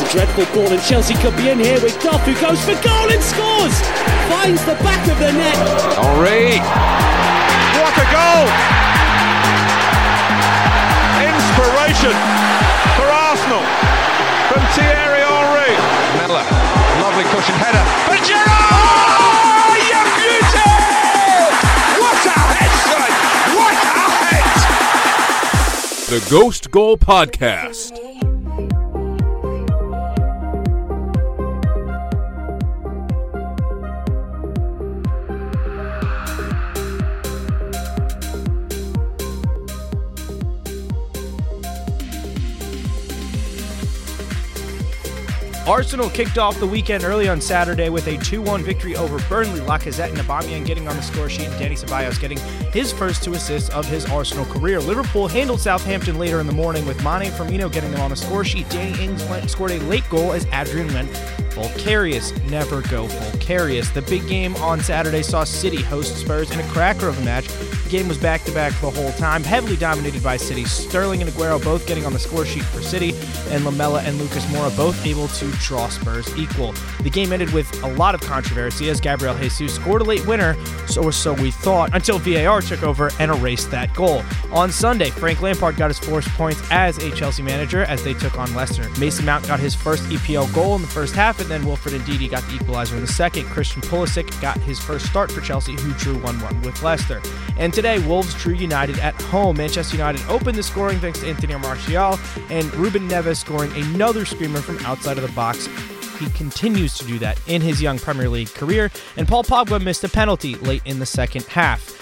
It's a dreadful ball, and Chelsea could be in here with Duff, who goes for goal and scores! Finds the back of the net. Henry! What a goal! Inspiration for Arsenal from Thierry Henry. Miller, lovely cushion header. But Gerrard! Oh, you beauty! What a head, son! What a head! The Ghost Goal Podcast. Arsenal kicked off the weekend early on Saturday with a 2-1 victory over Burnley. Lacazette and Aubameyang getting on the score sheet, and Dani Ceballos getting his first two assists of his Arsenal career. Liverpool handled Southampton later in the morning with Mane Firmino getting them on the score sheet. Danny Ings went, scored a late goal as Adrian went full Karius. Never go full Karius. The big game on Saturday saw City host Spurs in a cracker of a match. The game was back to back the whole time, heavily dominated by City. Sterling and Aguero both getting on the score sheet for City, and Lamela and Lucas Moura both able to draw Spurs equal. The game ended with a lot of controversy as Gabriel Jesus scored a late winner, so or so we thought, until VAR took over and erased that goal. On Sunday, Frank Lampard got his first points as a Chelsea manager as they took on Leicester. Mason Mount got his first EPL goal in the first half, and then Wilfred Ndidi got the equalizer in the second. Christian Pulisic got his first start for Chelsea, who drew 1-1 with Leicester. And today, Wolves drew United at home. Manchester United opened the scoring thanks to Anthony Martial, and Ruben Neves scoring another screamer from outside of the box. He continues to do that in his young Premier League career, and Paul Pogba missed a penalty late in the second half.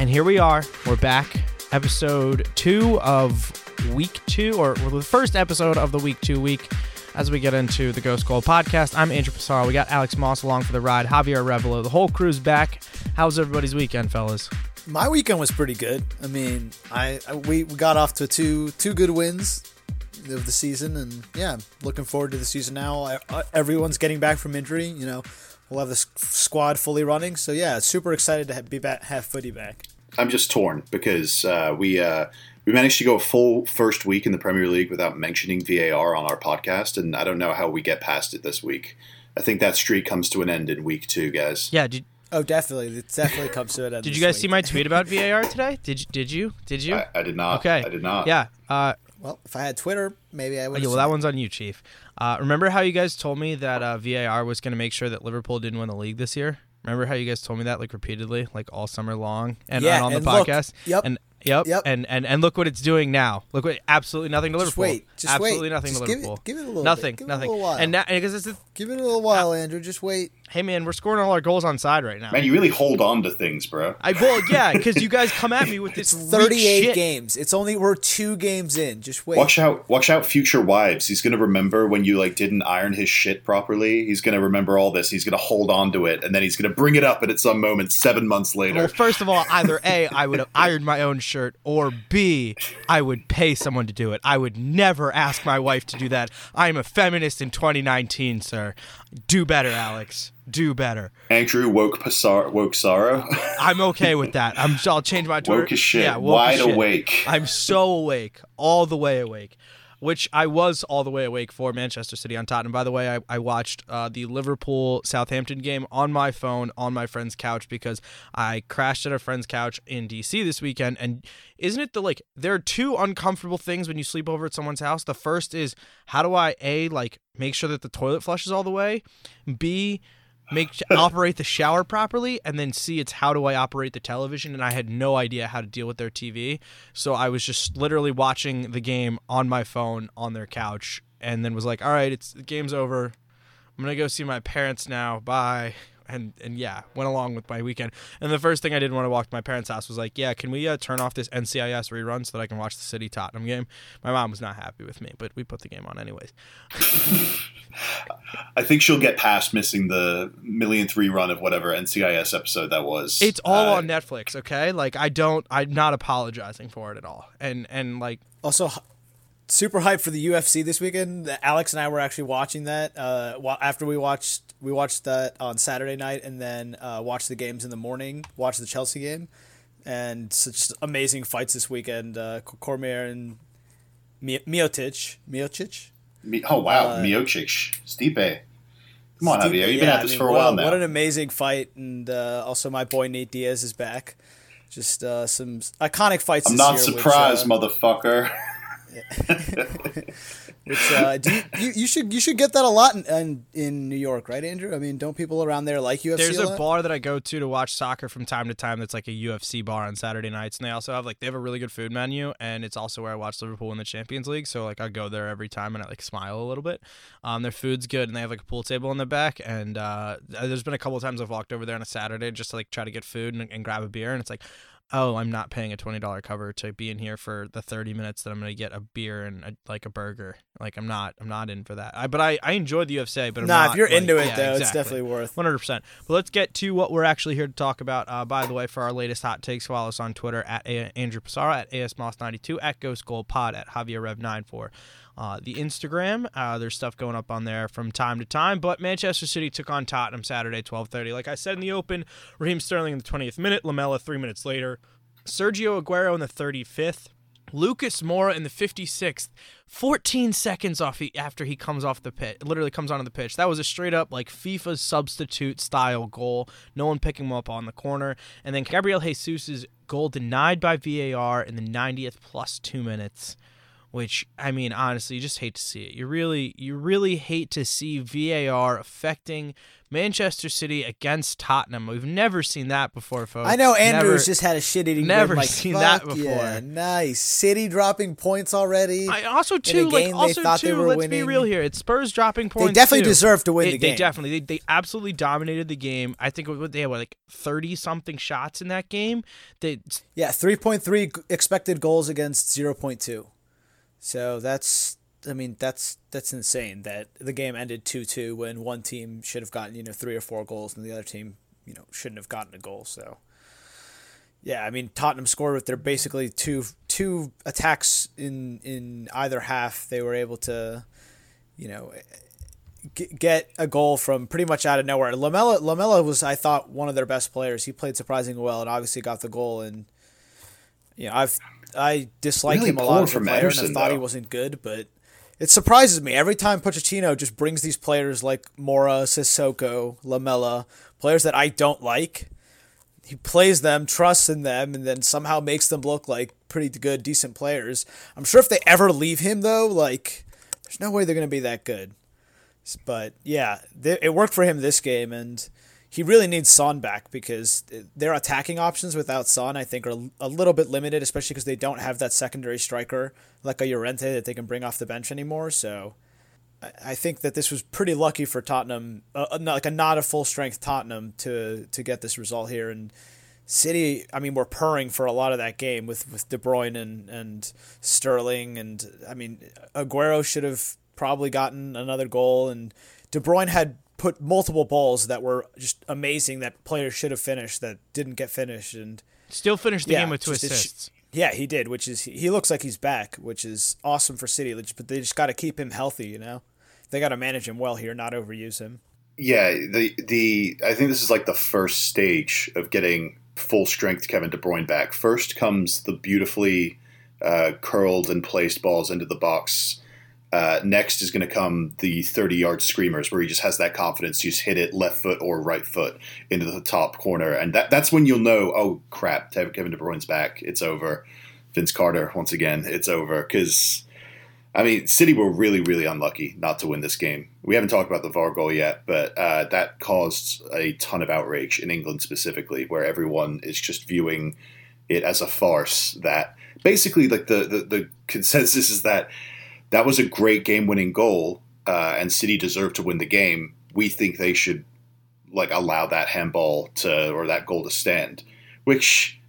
And here we are. We're back. Episode two of week two, or the first episode of the week two week as we get into the Ghost Goal podcast. I'm Andrew Passaro. We got Alex Moss along for the ride, Javier Revelo. The whole crew's back. How's everybody's weekend, fellas? My weekend was pretty good. I mean, I, I we, we got off to two two good wins of the season, and yeah, looking forward to the season now. I, everyone's getting back from injury. You know, we'll have the squad fully running. So yeah, super excited to have, be back, have footy back. I'm just torn because uh, we uh, we managed to go a full first week in the Premier League without mentioning VAR on our podcast, and I don't know how we get past it this week. I think that streak comes to an end in week two, guys. Yeah. Did, oh, definitely. It definitely comes to an end. did you guys week. see my tweet about VAR today? Did you? Did you? Did you? I, I did not. Okay. I did not. Yeah. Uh, well, if I had Twitter, maybe I would. yeah, well, that one's on you, Chief. Uh, remember how you guys told me that uh, VAR was going to make sure that Liverpool didn't win the league this year? Remember how you guys told me that like repeatedly, like all summer long, and, Yeah, and on the and look, podcast. yep, And yep, yep. And, and and look what it's doing now. Look what absolutely nothing to Just Liverpool. wait, just absolutely wait. nothing Just to give it- Liverpool. give it a little Nothing, bit. Give it a nothing. little while. And now because it's the, Give it a little while, Andrew. Just wait. Hey man, we're scoring all our goals on side right now. Man, you really hold on to things, bro. I well yeah, because you guys come at me with this It's weak 38 shit. games. It's only we're two games in. Just wait. Watch out! Watch out, future wives. He's gonna remember when you like didn't iron his shit properly. He's gonna remember all this. He's gonna hold on to it, and then he's gonna bring it up at some moment seven months later. Well, first of all, either A, I would have ironed my own shirt, or B, I would pay someone to do it. I would never ask my wife to do that. I am a feminist in 2019, sir. Do better, Alex. Do better. Andrew woke Passar- woke sorrow. I'm okay with that. I'm. I'll change my Twitter. woke as shit. Yeah, wide awake. I'm so awake, all the way awake. Which I was all the way awake for Manchester City on Tottenham. By the way, I, I watched uh, the Liverpool Southampton game on my phone on my friend's couch because I crashed at a friend's couch in DC this weekend. And isn't it the like there are two uncomfortable things when you sleep over at someone's house? The first is how do I a like make sure that the toilet flushes all the way, b make operate the shower properly and then see it's how do I operate the television and I had no idea how to deal with their TV. So I was just literally watching the game on my phone on their couch and then was like, "All right, it's the game's over. I'm going to go see my parents now. Bye." And and yeah, went along with my weekend. And the first thing I did when I walked to my parents' house was like, "Yeah, can we uh, turn off this NCIS rerun so that I can watch the City Tottenham game?" My mom was not happy with me, but we put the game on anyways. I think she'll get past missing the million three run of whatever NCIS episode that was. It's all Uh, on Netflix, okay? Like I don't I'm not apologizing for it at all. And and like Also, h- super hyped for the UFC this weekend. Alex and I were actually watching that. Uh, after we watched we watched that on Saturday night, and then uh, watched the games in the morning. Watched the Chelsea game, and such amazing fights this weekend. Uh, Cormier and Mi- Miocic. Me, oh wow, Uh, Miocic, Stipe. Come on, Stipe, Javier, you've been yeah, at I this mean, for a while now. What an amazing fight, and uh, also my boy Nate Diaz is back. Just uh, some iconic fights. I'm this not year, surprised, Which, uh, motherfucker. which uh, do you, you, you should you should get that a lot in, in in New York, right, Andrew? I mean, don't people around there like UFC? There's a lot? bar that I go to to watch soccer from time to time. That's like a UFC bar on Saturday nights, and they also have like they have a really good food menu, and it's also where I watch Liverpool in the Champions League. So like I go there every time, and I like smile a little bit. Um, their food's good, and they have like a pool table in the back. And uh, there's been a couple of times I've walked over there on a Saturday just to like try to get food and, and grab a beer, and it's like. Oh, I'm not paying a twenty dollar cover to be in here for the thirty minutes that I'm gonna get a beer and a, like a burger. Like I'm not, I'm not in for that. I, but I, I enjoyed the UFC. But I'm Nah, not, if you're like- into it yeah, though, it's definitely worth. One hundred percent. But let's get to what we're actually here to talk about. Uh, by the way, for our latest hot takes, follow us on Twitter at A- Andrew Pissarro at ASMoss92 at Ghost Goal Pod at Javier Rev 94 uh, the Instagram. Uh, there's stuff going up on there from time to time. But Manchester City took on Tottenham Saturday, 12:30. Like I said in the open, Raheem Sterling in the 20th minute, Lamela three minutes later, Sergio Aguero in the 35th. Lucas Moura in the 56th, 14 seconds off he, after he comes off the pitch, literally comes onto the pitch. That was a straight up like FIFA substitute style goal. No one picking him up on the corner. And then Gabriel Jesus' goal denied by VAR in the 90th plus two minutes which I mean honestly you just hate to see it. You really you really hate to see VAR affecting Manchester City against Tottenham. We've never seen that before, folks. I know Andrews Never- just had a shit eating. never like, seen that before. Yeah, nice. City dropping points already. I also too like they also thought they too. let's be real here. It's Spurs dropping points. they definitely too. deserve to win They, the they definitely they, they absolutely dominated the game. I think what they had what, like thirty something shots in that game. They Yeah, three point three expected goals against zero point two. So that's, I mean, that's that's insane. That the game ended two two when one team should have gotten you know three or four goals and the other team you know shouldn't have gotten a goal. So. Yeah, I mean Tottenham scored with their basically two two attacks in in either half. They were able to, you know, get a goal from pretty much out of nowhere. Lamela Lamela was I thought one of their best players. He played surprisingly well and obviously got the goal. And you know I've I dislike Really him a lot as a from player and I Ederson, thought he wasn't good, but it surprises me every time Pochettino just brings these players like Moura, Sissoko, Lamela, players that I don't like. He plays them, trusts in them, and then somehow makes them look like pretty good, decent players. I'm sure if they ever leave him though, like there's no way they're gonna be that good. But yeah, th- it worked for him this game, and he really needs Son back because their attacking options without Son, I think, are a little bit limited, especially because they don't have that secondary striker like a Llorente that they can bring off the bench anymore. So I- think that this was pretty lucky for Tottenham, uh, uh, like a not a full strength Tottenham to to get this result here. And City, I mean, were purring for a lot of that game with with De Bruyne and and Sterling, and I mean, Aguero should have probably gotten another goal, and De Bruyne had put multiple balls that were just amazing that players should have finished that didn't get finished, and still finished the Yeah, game with two assists. yeah, he did, which is he looks like he's back, which is awesome for City. But they just got to keep him healthy, you know. They got to manage him well here, not overuse him. Yeah, the the I think this is like the first stage of getting full strength Kevin De Bruyne back. First comes the beautifully uh, curled and placed balls into the box. Uh, next is going to come the 30 yard screamers where he just has that confidence to just hit it left foot or right foot into the top corner. And that, that's when you'll know, oh crap, Kevin De Bruyne's back. It's over. Vince Carter, once again, it's over. Because, I mean, City were really, really unlucky not to win this game. We haven't talked about the VAR goal yet, but uh, that caused a ton of outrage in England specifically, where everyone is just viewing it as a farce. That basically, like the the, the consensus is that that was a great game-winning goal, uh, and City deserved to win the game. We think they should like allow that handball to or that goal to stand, which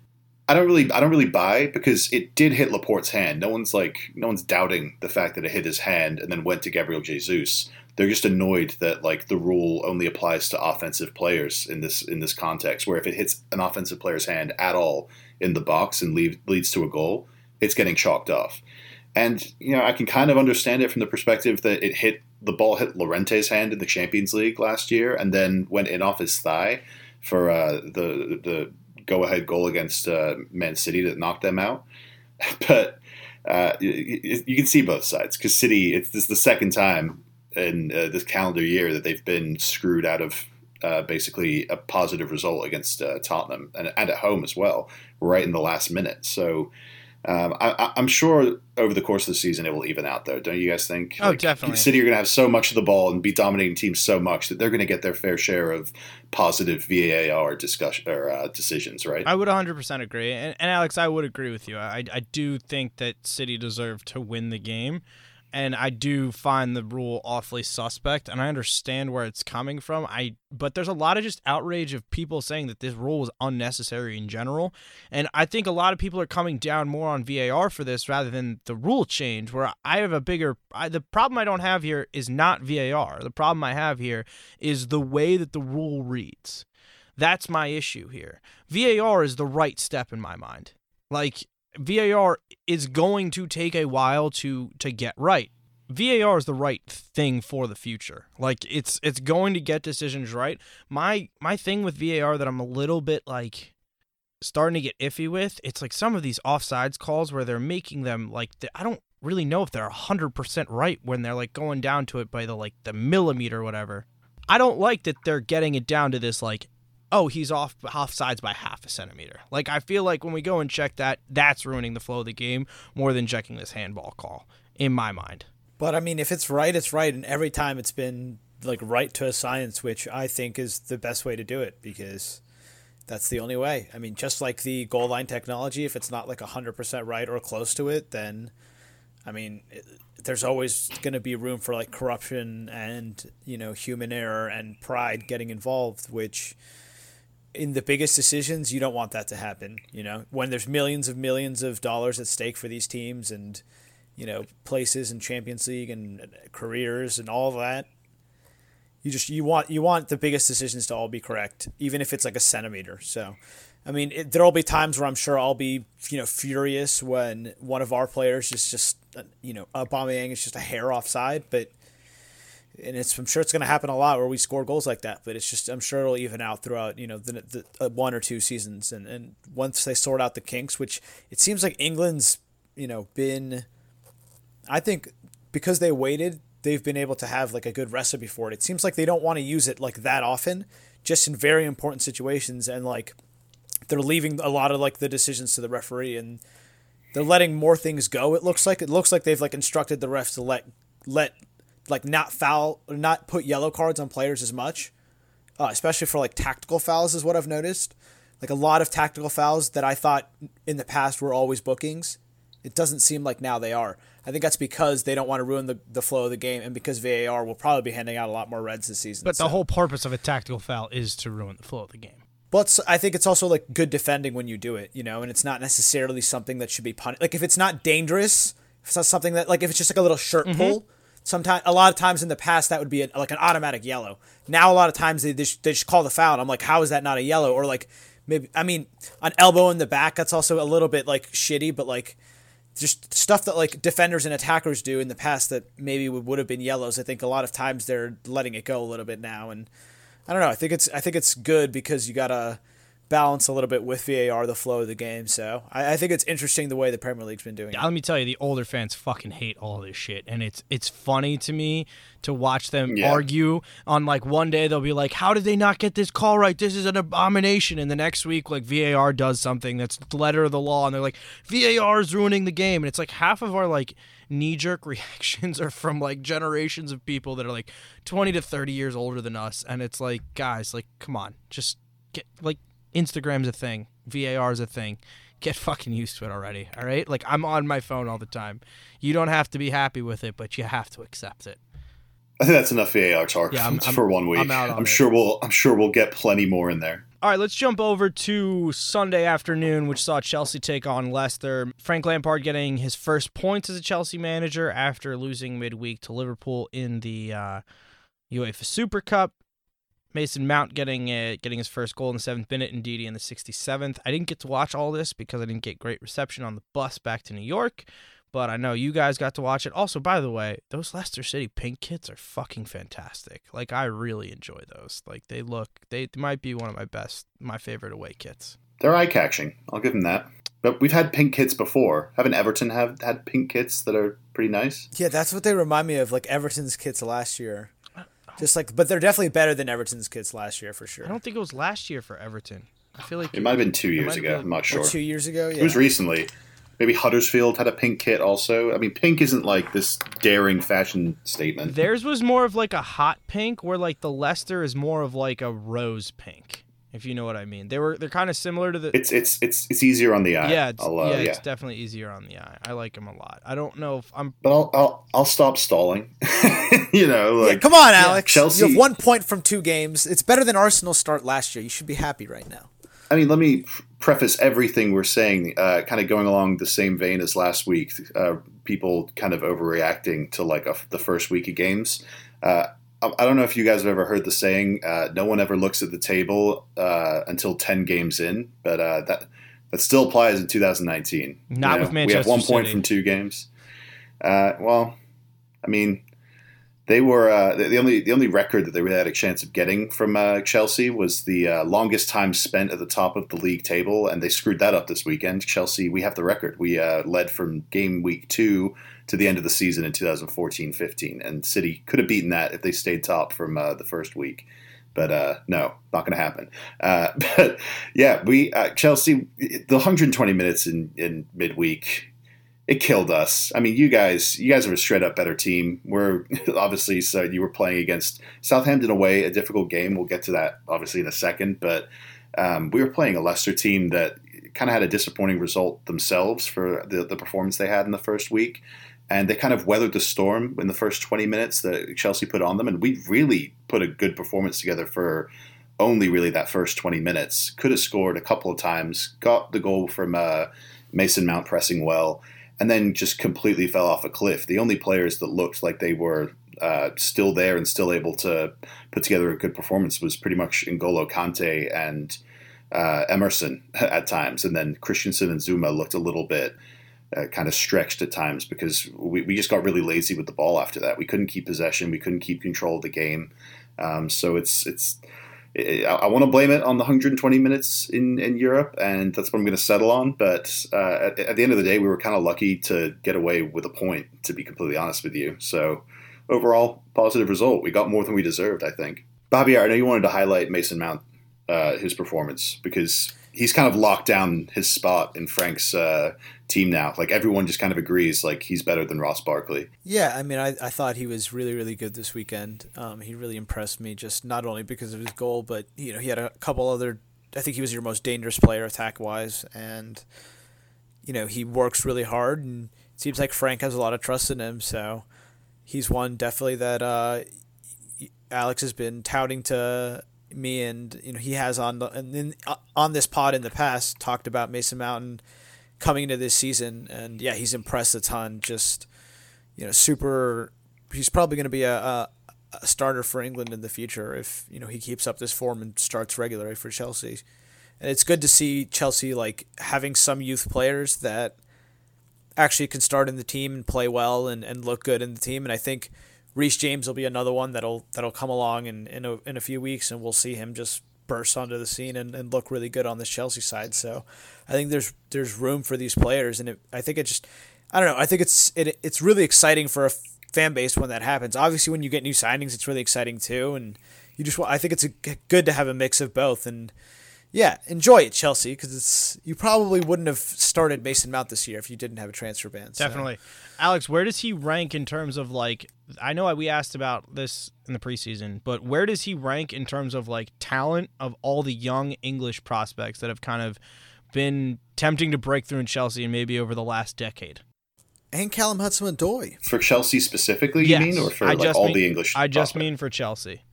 I don't really I don't really buy because it did hit Laporte's hand. No one's like no one's doubting the fact that it hit his hand and then went to Gabriel Jesus. They're just annoyed that like the rule only applies to offensive players in this in this context. Where if it hits an offensive player's hand at all in the box and leave, leads to a goal, it's getting chalked off. And you know I can kind of understand it from the perspective that it hit the ball hit Llorente's hand in the Champions League last year and then went in off his thigh for uh, the the go ahead goal against uh, Man City that knocked them out. But uh, you, you, can see both sides because City. It's this is the second time in uh, this calendar year that they've been screwed out of uh, basically a positive result against uh, Tottenham and, and, at home as well, right in the last minute. So um, I, am sure over the course of the season it will even out, though. Don't you guys think? Oh, like, definitely. City are going to have so much of the ball and be dominating teams so much that they're going to get their fair share of positive VAR discussion or uh, decisions, right? I would 100% agree, and, and Alex, I would agree with you. I, I do think that City deserved to win the game and I do find the rule awfully suspect, and I understand where it's coming from. I but there's a lot of just outrage of people saying that this rule is unnecessary in general, and I think a lot of people are coming down more on VAR for this rather than the rule change. Where I have a bigger I, the problem I don't have here is not VAR. The problem I have here is the way that the rule reads. That's my issue here. VAR is the right step in my mind. Like VAR is going to take a while to to get right. VAR is the right thing for the future. Like it's it's going to get decisions right. My my thing with VAR that I'm a little bit like starting to get iffy with, it's like some of these offsides calls where they're making them like I don't really know if they're 100% right when they're like going down to it by the like the millimeter or whatever. I don't like that they're getting it down to this like oh, he's off off sides by half a centimeter. Like I feel like when we go and check that, that's ruining the flow of the game more than checking this handball call in my mind. But I mean, if it's right, it's right, and every time it's been like right to a science, which I think is the best way to do it because that's the only way. I mean, just like the goal line technology, if it's not like 100% right or close to it, then I mean, it, there's always going to be room for like corruption and, you know, human error and pride getting involved, which in the biggest decisions, you don't want that to happen. You know, when there's millions of millions of dollars at stake for these teams and, you know, places in Champions League and careers and all that, you just you want you want the biggest decisions to all be correct, even if it's like a centimeter. So, I mean, it, there'll be times where I'm sure I'll be you know furious when one of our players is just you know Aubameyang is just a hair offside, but and it's I'm sure it's going to happen a lot where we score goals like that. But it's just I'm sure it'll even out throughout you know the, the uh, one or two seasons, and and once they sort out the kinks, which it seems like England's you know been, I think because they waited, they've been able to have like a good recipe for it. It seems like they don't want to use it like that often, just in very important situations, and like they're leaving a lot of like the decisions to the referee and. They're letting more things go. It looks like it looks like they've like instructed the refs to let let like not foul, not put yellow cards on players as much, uh, especially for like tactical fouls is what I've noticed. Like a lot of tactical fouls that I thought in the past were always bookings. It doesn't seem like now they are. I think that's because they don't want to ruin the, the flow of the game, and because VAR will probably be handing out a lot more reds this season. But so. the whole purpose of a tactical foul is to ruin the flow of the game. But I think it's also like good defending when you do it, you know, and it's not necessarily something that should be punished. Like if it's not dangerous, if it's not something that like if it's just like a little shirt mm-hmm. pull, sometimes a lot of times in the past that would be a, like an automatic yellow. Now a lot of times they just, they just call the foul. I'm like, how is that not a yellow? Or like maybe I mean an elbow in the back that's also a little bit like shitty, but like just stuff that like defenders and attackers do in the past that maybe would, would have been yellows. I think a lot of times they're letting it go a little bit now, and I don't know. I think it's I think it's good because you gotta balance a little bit with VAR the flow of the game. So I, I, think it's interesting the way the Premier League's been doing yeah, it. Let me tell you, the older fans fucking hate all this shit, and it's it's funny to me to watch them yeah. argue on like one day they'll be like, "How did they not get this call right? This is an abomination," and the next week like VAR does something that's the letter of the law, and they're like, "VAR is ruining the game," and it's like half of our like knee jerk reactions are from like generations of people that are like 20 to 30 years older than us and it's like guys like come on just get like Instagram's a thing. VAR is a thing. Get fucking used to it already. All right? Like I'm on my phone all the time. You don't have to be happy with it, but you have to accept it. I think that's enough VAR talk yeah, I'm, for I'm, one week. I'm, I'm sure we'll I'm sure we'll get plenty more in there. All right, let's jump over to Sunday afternoon, which saw Chelsea take on Leicester. Frank Lampard getting his first points as a Chelsea manager after losing midweek to Liverpool in the uh, UEFA Super Cup. Mason Mount getting uh, getting his first goal in the seventh minute, and Ndidi in the 67th. I didn't get to watch all this because I didn't get great reception on the bus back to New York, but I know you guys got to watch it. Also, by the way, those Leicester City pink kits are fucking fantastic. Like I really enjoy those. Like they look, they, they might be one of my best, my favorite away kits. They're eye catching. I'll give them that. But we've had pink kits before. Haven't Everton have had pink kits that are pretty nice? Yeah, that's what they remind me of, like Everton's kits last year. Just like, but they're definitely better than Everton's kits last year for sure. I don't think it was last year for Everton. I feel like It might have been two years ago. been- I'm not sure. two years ago. Yeah. It was recently. Maybe Huddersfield had a pink kit also. I mean, pink isn't like this daring fashion statement. theirs was more of like a hot pink, where like the Leicester is more of like a rose pink. If you know what I mean, they were they're kind of similar to the. It's it's it's it's easier on the eye. yeah, it's, I'll, uh, yeah, yeah. it's definitely easier on the eye. I like them a lot. I don't know if I'm. But I'll I'll I'll stop stalling. you know, Yeah, like come on, Alex. Chelsea- You have one point from two games. It's better than Arsenal's start last year. You should be happy right now. I mean, let me preface everything we're saying, uh, kind of going along the same vein as last week. Uh, people kind of overreacting to like a, the first week of games. I I don't know if you guys have ever heard the saying, uh, "No one ever looks at the table uh, until ten games in," but uh, that that still applies in 2019. Not with Manchester. We have one point City. from two games. Uh, well, I mean, they were uh, the, only the only record that they really had a chance of getting from uh, Chelsea was the uh, longest time spent at the top of the league table, and they screwed that up this weekend. Chelsea, we have the record. We uh, led from game week two to the end of the season in 2014-15, and City could have beaten that if they stayed top from uh, the first week. But uh, no, not going to happen. Uh, but yeah, we uh, Chelsea the 120 minutes in in midweek it killed us. I mean, you guys, you guys are a straight up better team. We're obviously so you were playing against Southampton away, a difficult game. We'll get to that obviously in a second, but um, we were playing a Leicester team that kind of had a disappointing result themselves for the, the performance they had in the first week. And they kind of weathered the storm in the first 20 minutes that Chelsea put on them. And we really put a good performance together for only really that first 20 minutes. Could have scored a couple of times, got the goal from uh, Mason Mount pressing well and then just completely fell off a cliff. The only players that looked like they were uh, still there and still able to put together a good performance was pretty much N'Golo Kante and uh, Emerson at times, and then Christensen and Zouma looked a little bit uh, kind of stretched at times because we, we just got really lazy with the ball after that. We couldn't keep possession, we couldn't keep control of the game. Um, so it's it's I, I want to blame it on the 120 minutes in, in Europe, and that's what I'm going to settle on. But uh, at, at the end of the day, we were kind of lucky to get away with a point, to be completely honest with you. So overall, positive result. We got more than we deserved, I think. Bobby, I know you wanted to highlight Mason Mount, uh, his performance, because he's kind of locked down his spot in Frank's uh, team now. Like everyone just kind of agrees, like he's better than Ross Barkley. Yeah, I mean, I, I thought he was really, really good this weekend. Um, he really impressed me, just not only because of his goal, but you know, he had a couple other. I think he was your most dangerous player attack wise, and you know, he works really hard, and it seems like Frank has a lot of trust in him. So he's one definitely that uh, Alex has been touting to me, and you know, he has on the and then uh, on this pod in the past talked about Mason Mountain coming into this season, and yeah, he's impressed a ton. Just you know, super. He's probably going to be a, a, a starter for England in the future if you know he keeps up this form and starts regularly for Chelsea. And it's good to see Chelsea like having some youth players that actually can start in the team and play well and, and look good in the team. And I think Reece James will be another one that'll that'll come along in in a, in a few weeks, and we'll see him just burst onto the scene and, and look really good on this Chelsea side. So I think there's there's room for these players, and it, I think it just I don't know. I think it's it, it's really exciting for a fan base when that happens. Obviously, when you get new signings, it's really exciting too, and you just I think it's a, good to have a mix of both and. Yeah, enjoy it, Chelsea, because it's you probably wouldn't have started Mason Mount this year if you didn't have a transfer ban. so- Definitely. Alex, where does he rank in terms of like I know we asked about this in the preseason, but where does he rank in terms of like talent of all the young English prospects that have kind of been tempting to break through in Chelsea and maybe over the last decade? And Callum Hudson-Odoi. For Chelsea specifically, yes. you mean, or for I like just all mean, the English? I just prospects? mean for Chelsea.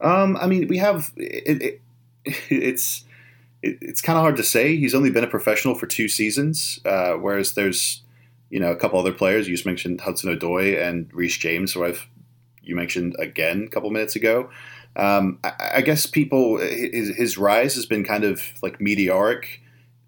Um, I mean, we have it, it, it's it, it's kind of hard to say. He's only been a professional for two seasons, uh, whereas there's you know a couple other players. You just mentioned Hudson Odoi and Reece James, who I've you mentioned again a couple minutes ago. Um, I, I guess people his, his rise has been kind of like meteoric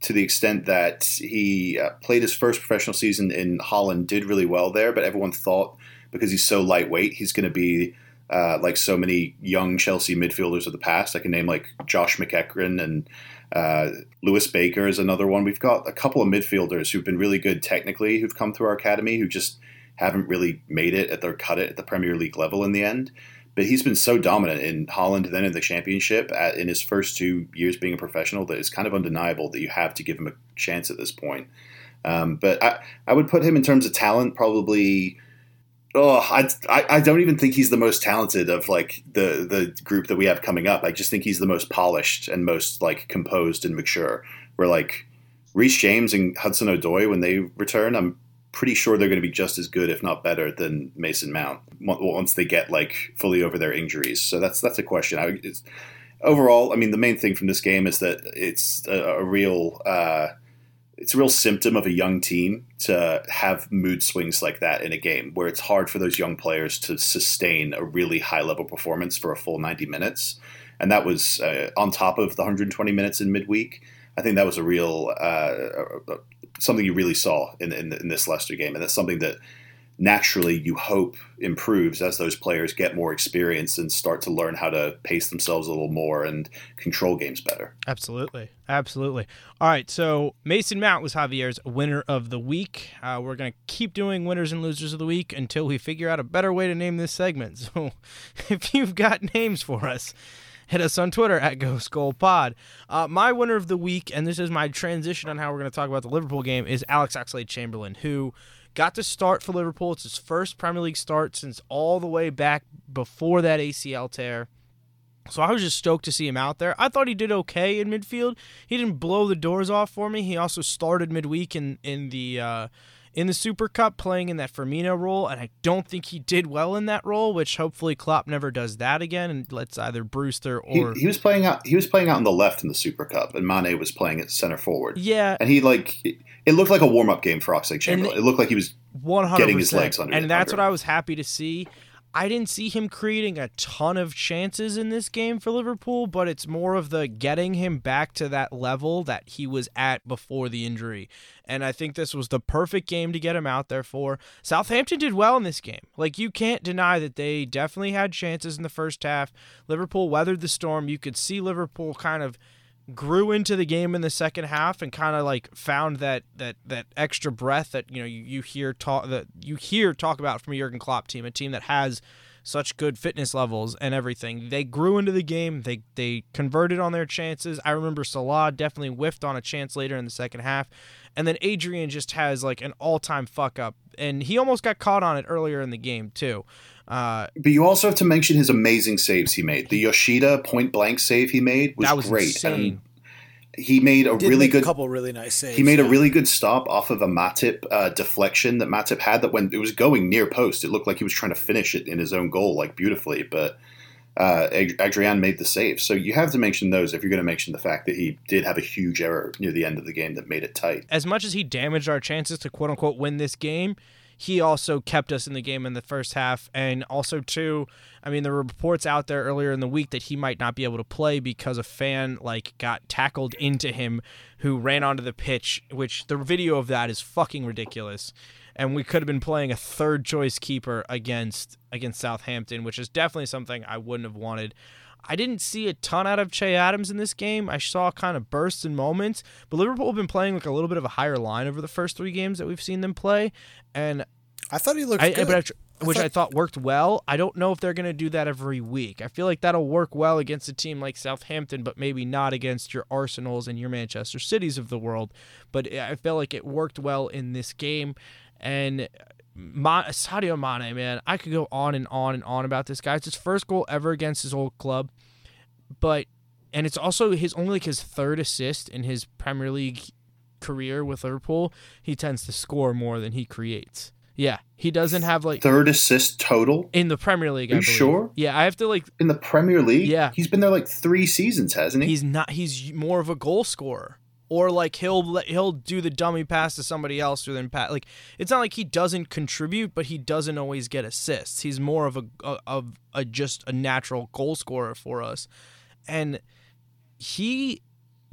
to the extent that he uh, played his first professional season in Holland, did really well there, but everyone thought because he's so lightweight, he's going to be uh, like so many young Chelsea midfielders of the past. I can name like Josh McEachran and Uh, Lewis Baker is another one. We've got a couple of midfielders who've been really good technically, who've come through our academy, who just haven't really made it at their cut it at the Premier League level in the end. But he's been so dominant in Holland, then in the Championship, at, in his first two years being a professional, that it's kind of undeniable that you have to give him a chance at this point. Um, but I, I would put him in terms of talent probably Oh, I, I don't even think he's the most talented of like the the group that we have coming up. I just think he's the most polished and most like composed and mature. Where like Reece James and Hudson Odoi when they return, I'm pretty sure they're going to be just as good, if not better, than Mason Mount once they get like fully over their injuries. So that's that's a question. I, overall, I mean, the main thing from this game is that it's a, a real. Uh, it's a real symptom of a young team to have mood swings like that in a game where it's hard for those young players to sustain a really high level performance for a full 90 minutes. And that was uh, on top of the 120 minutes in midweek. I think that was a real uh, something you really saw in, in, in this Leicester game, and that's something that naturally you hope improves as those players get more experience and start to learn how to pace themselves a little more and control games better. Absolutely. Absolutely. All right. So Mason Mount was Javier's winner of the week. Uh, we're going to keep doing winners and losers of the week until we figure out a better way to name this segment. So if you've got names for us, hit us on Twitter at GhostGoalPod. Uh, my winner of the week, and this is my transition on how we're going to talk about the Liverpool game, is Alex Oxlade Chamberlain, who got to start for Liverpool. It's his first Premier League start since all the way back before that ACL tear. So I was just stoked to see him out there. I thought he did okay in midfield. He didn't blow the doors off for me. He also started midweek in in the uh, in the Super Cup playing in that Firmino role, and I don't think he did well in that role. Which hopefully Klopp never does that again and lets either Brewster or he, he was playing out. He was playing out on the left in the Super Cup, and Mane was playing at center forward. Yeah, and he like it looked like a warm up game for Oxlade Chamberlain. It looked like he was 100%. getting his legs under. And that's under what I was happy to see. I didn't see him creating a ton of chances in this game for Liverpool, but it's more of the getting him back to that level that he was at before the injury. And I think this was the perfect game to get him out there for. Southampton did well in this game. Like, you can't deny that they definitely had chances in the first half. Liverpool weathered the storm. You could see Liverpool kind of grew into the game in the second half and kind of like found that that that extra breath that you know you, you hear talk that you hear talk about from a Jurgen Klopp team, a team that has such good fitness levels and everything. They grew into the game. They they converted on their chances. I remember Salah definitely whiffed on a chance later in the second half. And then Adrian just has like an all-time fuck up and he almost got caught on it earlier in the game too. Uh, but you also have to mention his amazing saves he made. The Yoshida point blank save he made was, was great. Insane. And he made a Did really good a couple really nice saves. He made yeah. a really good stop off of a Matip uh, deflection that Matip had. That when it was going near post, it looked like he was trying to finish it in his own goal, like beautifully. But uh, Adrian made the save. So you have to mention those if you're going to mention the fact that he did have a huge error near the end of the game that made it tight. As much as he damaged our chances to quote unquote win this game, he also kept us in the game in the first half. And also, too, I mean, there were reports out there earlier in the week that he might not be able to play because a fan like got tackled into him who ran onto the pitch, which the video of that is fucking ridiculous. And we could have been playing a third choice keeper against against Southampton, which is definitely something I wouldn't have wanted. I didn't see a ton out of Che Adams in this game. I saw kind of bursts and moments, but Liverpool have been playing like a little bit of a higher line over the first three games that we've seen them play, and I thought he looked I, good. I, which I thought, I thought worked well. I don't know if they're going to do that every week. I feel like that'll work well against a team like Southampton, but maybe not against your Arsenals and your Manchester Cities of the world. But I felt like it worked well in this game, and Ma- Sadio Mane, man, I could go on and on and on about this guy. It's his first goal ever against his old club, but and it's also his only like his third assist in his Premier League career with Liverpool. He tends to score more than he creates. Yeah, he doesn't have like third assist total in the Premier League. Are you sure? Yeah, I have to like in the Premier League. Yeah, he's been there like three seasons, hasn't he? He's not. He's more of a goal scorer or like he'll he'll do the dummy pass to somebody else or then pass. Like it's not like he doesn't contribute, but he doesn't always get assists. He's more of a of a, just a natural goal scorer for us, and he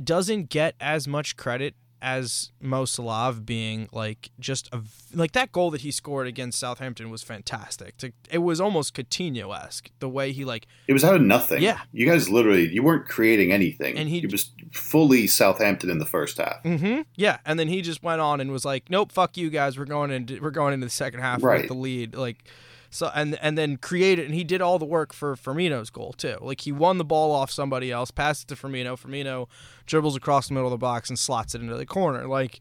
doesn't get as much credit as Mo Salah being like just a like that goal that he scored against Southampton was fantastic. It was almost Coutinho esque the way he like it was out of nothing. Yeah, you guys literally you weren't creating anything, and he it was fully Southampton in the first half. Mm-hmm. Yeah, and then he just went on and was like, "Nope, fuck you guys. We're going into we're going into the second half right. with the lead." Like so and and then created and he did all the work for Firmino's goal too. Like he won the ball off somebody else, passed it to Firmino. Firmino dribbles across the middle of the box and slots it into the corner. Like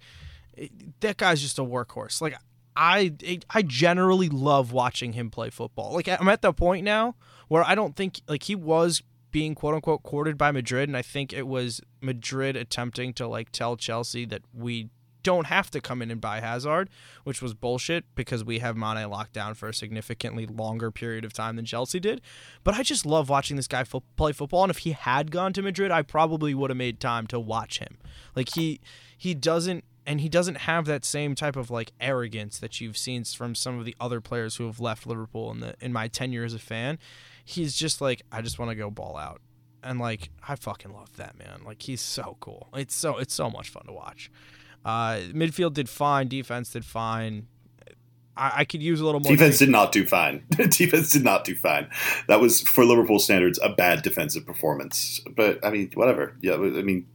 it, that guy's just a workhorse. Like I I generally love watching him play football. Like I'm at the point now where I don't think like he was being quote unquote courted by Madrid and I think it was Madrid attempting to like tell Chelsea that we don't have to come in and buy Hazard, which was bullshit because we have Mane locked down for a significantly longer period of time than Chelsea did. But I just love watching this guy fo- play football, and if he had gone to Madrid, I probably would have made time to watch him. Like he he doesn't and he doesn't have that same type of like arrogance that you've seen from some of the other players who have left Liverpool in the in my tenure as a fan. He's just like I just want to go ball out. And like I fucking love that man. Like he's so cool. It's so it's so much fun to watch. Uh, midfield did fine. Defense did fine. I, I could use a little more. Defense did not do fine. defense did not do fine. That was, for Liverpool standards, a bad defensive performance. But I mean, whatever. Yeah, I mean,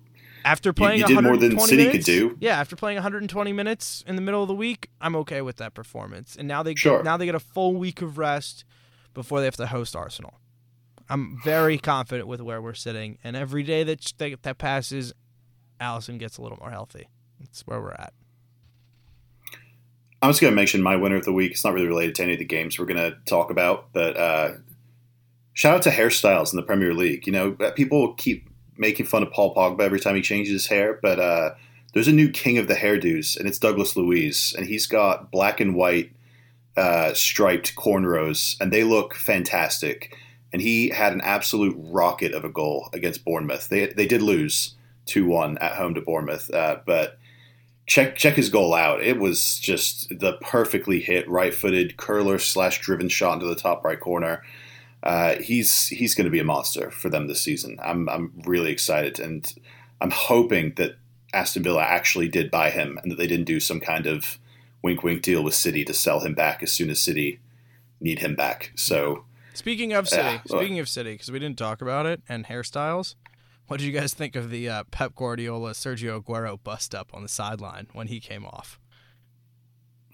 after playing, you, you did more than City minutes, could do. Yeah, after playing 120 minutes in the middle of the week, I'm okay with that performance. And now they sure. now they get a full week of rest before they have to host Arsenal. I'm very confident with where we're sitting, and every day that that passes, Alisson gets a little more healthy. That's where we're at. I'm just going to mention my winner of the week. It's not really related to any of the games we're going to talk about, but uh, shout out to hairstyles in the Premier League. You know, uh, people keep making fun of Paul Pogba every time he changes his hair, but uh, there's a new king of the hairdos, and it's Douglas Luiz, and he's got black and white uh, striped cornrows, and they look fantastic. And he had an absolute rocket of a goal against Bournemouth. They they did lose two one at home to Bournemouth, uh, but check check his goal out. It was just the perfectly hit right footed curler slash driven shot into the top right corner. Uh, he's he's going to be a monster for them this season. I'm I'm really excited, and I'm hoping that Aston Villa actually did buy him, and that they didn't do some kind of wink wink deal with City to sell him back as soon as City need him back. So. Speaking of City, uh, speaking of City, because we didn't talk about it and hairstyles, what did you guys think of the uh, Pep Guardiola Sergio Aguero bust up on the sideline when he came off?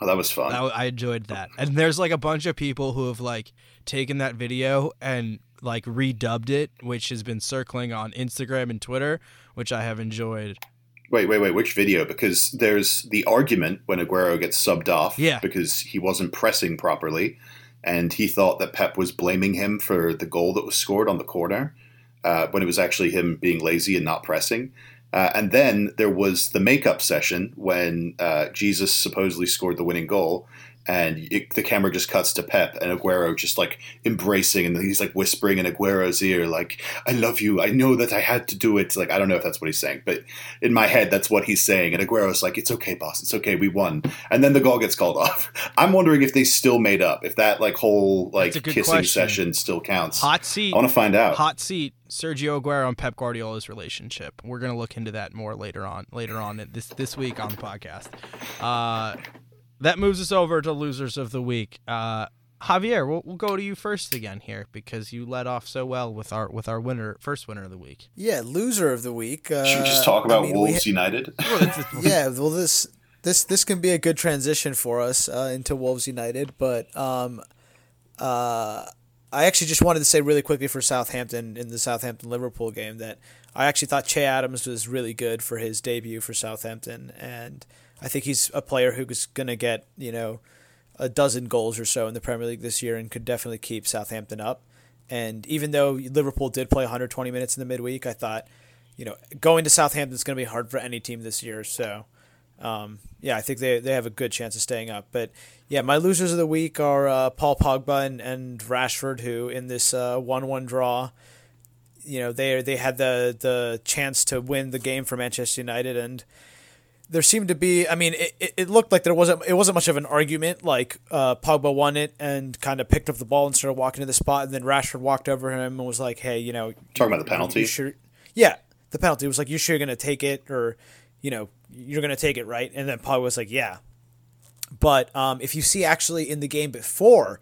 Oh, that was fun. That, I enjoyed that. And there's like a bunch of people who have like taken that video and like redubbed it, which has been circling on Instagram and Twitter, which I have enjoyed. Wait, wait, wait. Which video? Because there's the argument when Aguero gets subbed off yeah. because he wasn't pressing properly, and he thought that Pep was blaming him for the goal that was scored on the corner uh, when it was actually him being lazy and not pressing. Uh, and then there was the makeup session when uh, Jesus supposedly scored the winning goal, and it, the camera just cuts to Pep and Aguero just like embracing, and he's like whispering in Aguero's ear, like "I love you. I know that I had to do it." Like I don't know if that's what he's saying, but in my head, that's what he's saying. And Aguero's like, "It's okay, boss. It's okay. We won." And then the goal gets called off. I'm wondering if they still made up, if that like whole like kissing question. session still counts. Hot seat. I want to find out. Hot seat. Sergio Aguero and Pep Guardiola's relationship. We're gonna look into that more later on. Later on this this week on the podcast. Uh, that moves us over to losers of the week. Uh, Javier, we'll, we'll go to you first again here because you led off so well with our with our winner first winner of the week. Yeah, loser of the week. Uh, Should we just talk about I mean, Wolves ha- United? yeah, well this this this can be a good transition for us uh, into Wolves United, but um, uh, I actually just wanted to say really quickly for Southampton in the Southampton Liverpool game that I actually thought Che Adams was really good for his debut for Southampton and I think he's a player who's going to get, you know, a dozen goals or so in the Premier League this year and could definitely keep Southampton up. And even though Liverpool did play 120 minutes in the midweek, I thought, you know, going to Southampton is going to be hard for any team this year. So, um, yeah, I think they, they have a good chance of staying up. But yeah, my losers of the week are uh, Paul Pogba and, and Rashford, who in this uh, one-one draw, you know, they they had the the chance to win the game for Manchester United, and there seemed to be. I mean, it, it looked like there wasn't it wasn't much of an argument. Like uh, Pogba won it and kind of picked up the ball and started walking to the spot, and then Rashford walked over him and was like, "Hey, you know, talking about the penalty." Sure, yeah, the penalty it was like, "You sure you're gonna take it?" Or, you know, you're gonna take it, right? And then Pogba was like, yeah. But um, if you see actually in the game before,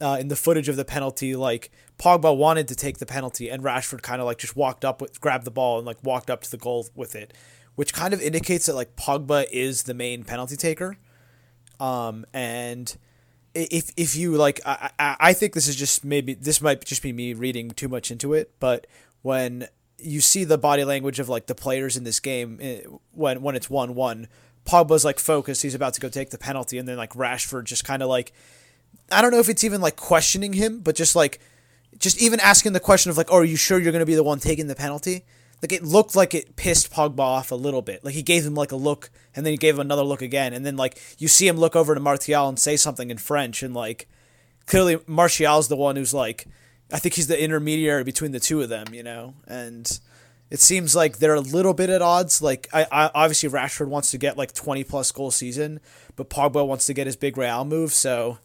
uh, in the footage of the penalty, like Pogba wanted to take the penalty, and Rashford kind of like just walked up with, grabbed the ball, and like walked up to the goal with it, which kind of indicates that like Pogba is the main penalty taker. Um, and if if you like, I, I I think this is just maybe this might just be me reading too much into it, but when you see the body language of like the players in this game eh, when when it's one one, Pogba's like focused, he's about to go take the penalty, and then like Rashford just kind of like, I don't know if it's even like questioning him, but just like, just even asking the question of like, oh, are you sure you're gonna be the one taking the penalty? Like it looked like it pissed Pogba off a little bit. Like he gave him like a look, and then he gave him another look again, and then like you see him look over to Martial and say something in French, and like clearly Martial's the one who's like, I think he's the intermediary between the two of them, you know, and it seems like they're a little bit at odds. Like I, I obviously Rashford wants to get like twenty plus goal season, but Pogba wants to get his big Real move, so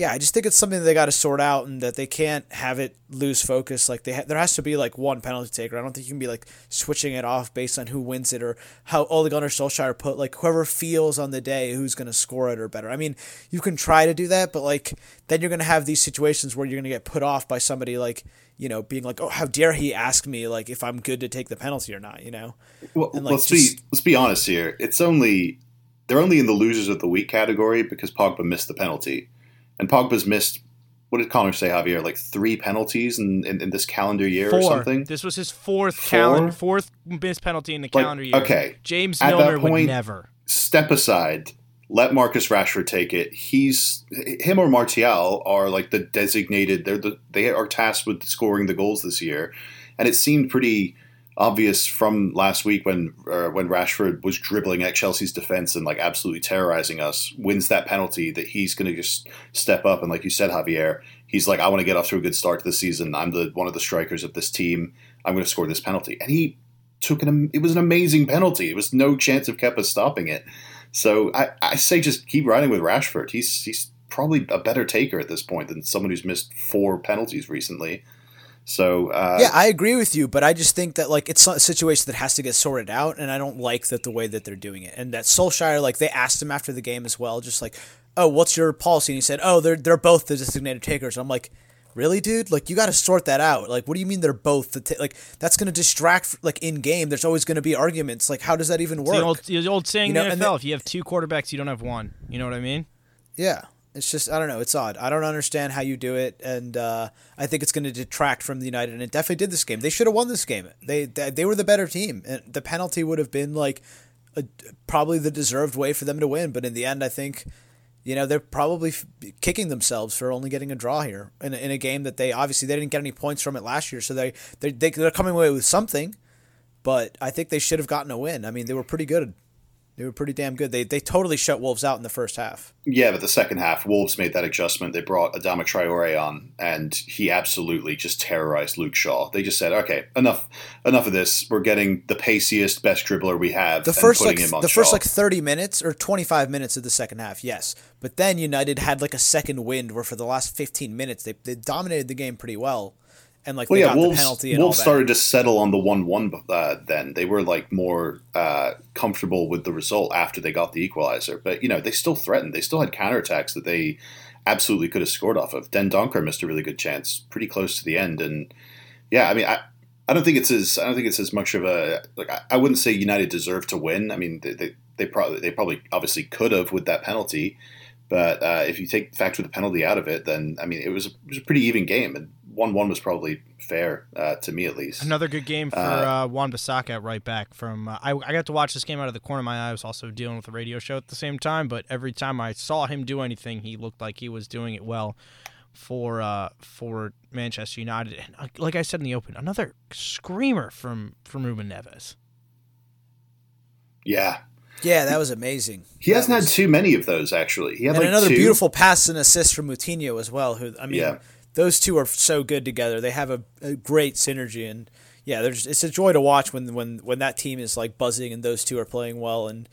yeah, I just think it's something they got to sort out, and that they can't have it lose focus. Like they, ha- there has to be like one penalty taker. I don't think you can be like switching it off based on who wins it or how Ole Gunnar Solskjaer put like whoever feels on the day who's going to score it or better. I mean, you can try to do that, but like then you're going to have these situations where you're going to get put off by somebody like you know being like, oh, how dare he ask me like if I'm good to take the penalty or not? You know. Well, And, like, let's just- be let's be honest here. It's only they're only in the losers of the week category because Pogba missed the penalty, and Pogba's missed. What did Connor say, Javier? Like three penalties in, in, in this calendar year or something. This was his fourth Four? calendar, fourth missed penalty in the Like, calendar year. okay, James at Milner would never. Step aside. Let Marcus Rashford take it. He's him or Martial are like the designated. They're the they are tasked with scoring the goals this year, and it seemed pretty obvious from last week when uh, when Rashford was dribbling at Chelsea's defense and like absolutely terrorizing us, wins that penalty that he's going to just step up and like you said, Javier, he's like, I want to get off to a good start to the season. I'm the one of the strikers of this team. I'm going to score this penalty, and he took an. It was an amazing penalty. It was no chance of Kepa stopping it. So I, I say just keep riding with Rashford. He's he's probably a better taker at this point than someone who's missed four penalties recently. So uh, Yeah, I agree with you, but I just think that like it's a situation that has to get sorted out, and I don't like that the way that they're doing it. And that Solskjaer, like they asked him after the game as well, just like, "Oh, what's your policy?" And he said, "Oh, they're they're both the designated takers." I'm like, really, dude? Like you got to sort that out. Like, what do you mean they're both the ta- like? That's going to distract. Like in game, there's always going to be arguments. Like, how does that even It's work? the old, the old saying You know, in the NFL: the- if you have two quarterbacks, you don't have one. You know what I mean? Yeah. It's just I don't know. It's odd. I don't understand how you do it, and uh, I think it's going to detract from the United. And it definitely did this game. They should have won this game. They they, they were the better team, and the penalty would have been like a, probably the deserved way for them to win. But in the end, I think you know they're probably f- kicking themselves for only getting a draw here in a, in a game that they obviously they didn't get any points from it last year. So they they they- they're coming away with something, but I think they should have gotten a win. I mean, they were pretty good. They were pretty damn good. They they totally shut Wolves out in the first half. Yeah, but the second half, Wolves made that adjustment. They brought Adama Traore on, and he absolutely just terrorized Luke Shaw. They just said, "Okay, enough, enough of this. We're getting the paciest, best dribbler we have." the first putting like the first like 30 minutes or 25 minutes of the second half yes but then united had like a second wind where for the last 15 minutes they, they dominated the game pretty well and like Well, they yeah, got Wolves, the penalty and Wolves all that started to settle on the one-one. Uh, then they were like more uh, comfortable with the result after they got the equalizer. But you know, they still threatened. They still had counterattacks that they absolutely could have scored off of. Dendoncker missed a really good chance, pretty close to the end. And yeah, I mean, I, I don't think it's as I don't think it's as much of a like. I, I wouldn't say United deserved to win. I mean, they they, they probably they probably obviously could have with that penalty. But uh, if you take factor the penalty out of it, then I mean, it was, it was a pretty even game, and one-one was probably fair uh, to me at least. Another good game for Uh, uh, Wan-Bissaka at right back. From uh, I, I got to watch this game out of the corner of my eye. I was also dealing with a radio show at the same time, but every time I saw him do anything, he looked like he was doing it well for uh, for Manchester United. And uh, like I said in the open, another screamer from from Ruben Neves. Yeah, yeah that was amazing he That hasn't was- had too many of those actually. He had and like another two. beautiful pass and assist from Moutinho as well who I mean Yeah. Those two are so good together they have a, a great synergy and yeah there's it's a joy to watch when when when that team is like buzzing and those two are playing well and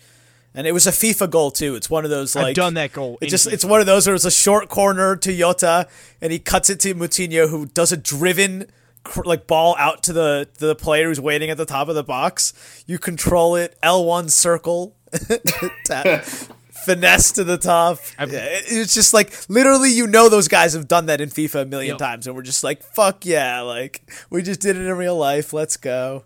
and it was a FIFA goal too. It's one of those like I've done that goal. It just in it's one of those where it's a short corner to Jota and he cuts it to Moutinho who does a driven like ball out to the to the player who's waiting at the top of the box. You control it L1 circle, tap, finesse to the top. It- it's just like literally, you know, those guys have done that in FIFA a million Yep. times, and we're just like, fuck yeah, like we just did it in real life. Let's go.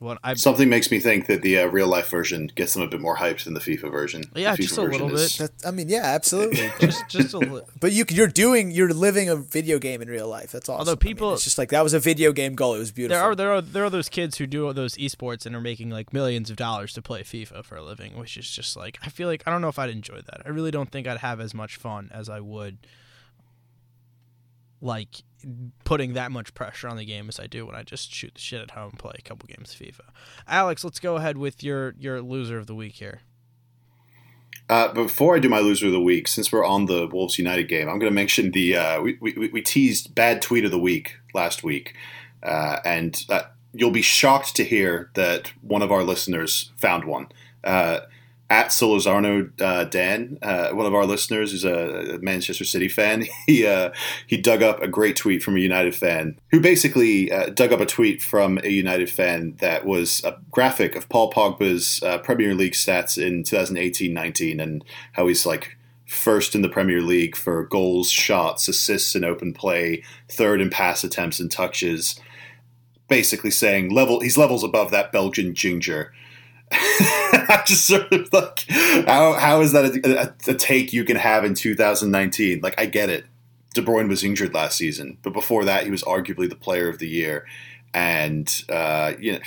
Yep. Well, I Something makes me think that the uh, real life version gets them a bit more hyped than the FIFA version. Yeah, FIFA just a version little is- bit. That, I mean, yeah, absolutely. just just a li- But you you're doing you're living a video game in real life. That's awesome. Although I mean, people- it's just like that was a video game goal. It was beautiful. there are there are there are those kids who do those esports and are making like millions of dollars to play FIFA for a living, which is just like I feel like I don't know if I'd enjoy that. I really don't think I'd have as much fun as I would like putting that much pressure on the game as I do when I just shoot the shit at home and play a couple games of FIFA. Alex, let's go ahead with your your loser of the week here. Uh, before I do my loser of the week, since we're on the Wolves United game, I'm going to mention the uh, we, we we teased bad tweet of the week last week, uh, and uh, you'll be shocked to hear that one of our listeners found one. At Solozarno uh, Dan, uh, one of our listeners, who's a Manchester City fan, he uh, he dug up a great tweet from a United fan who basically uh, dug up a tweet from a United fan that was a graphic of Paul Pogba's uh, Premier League stats in 2018-19 and how he's like first in the Premier League for goals, shots, assists, and open play, third in pass attempts and touches. Basically saying level he's levels above that Belgian ginger. I just sort of like how how is that a, a, a take you can have in 2019? Like I get it, De Bruyne was injured last season, but before that he was arguably the player of the year, and uh, you know.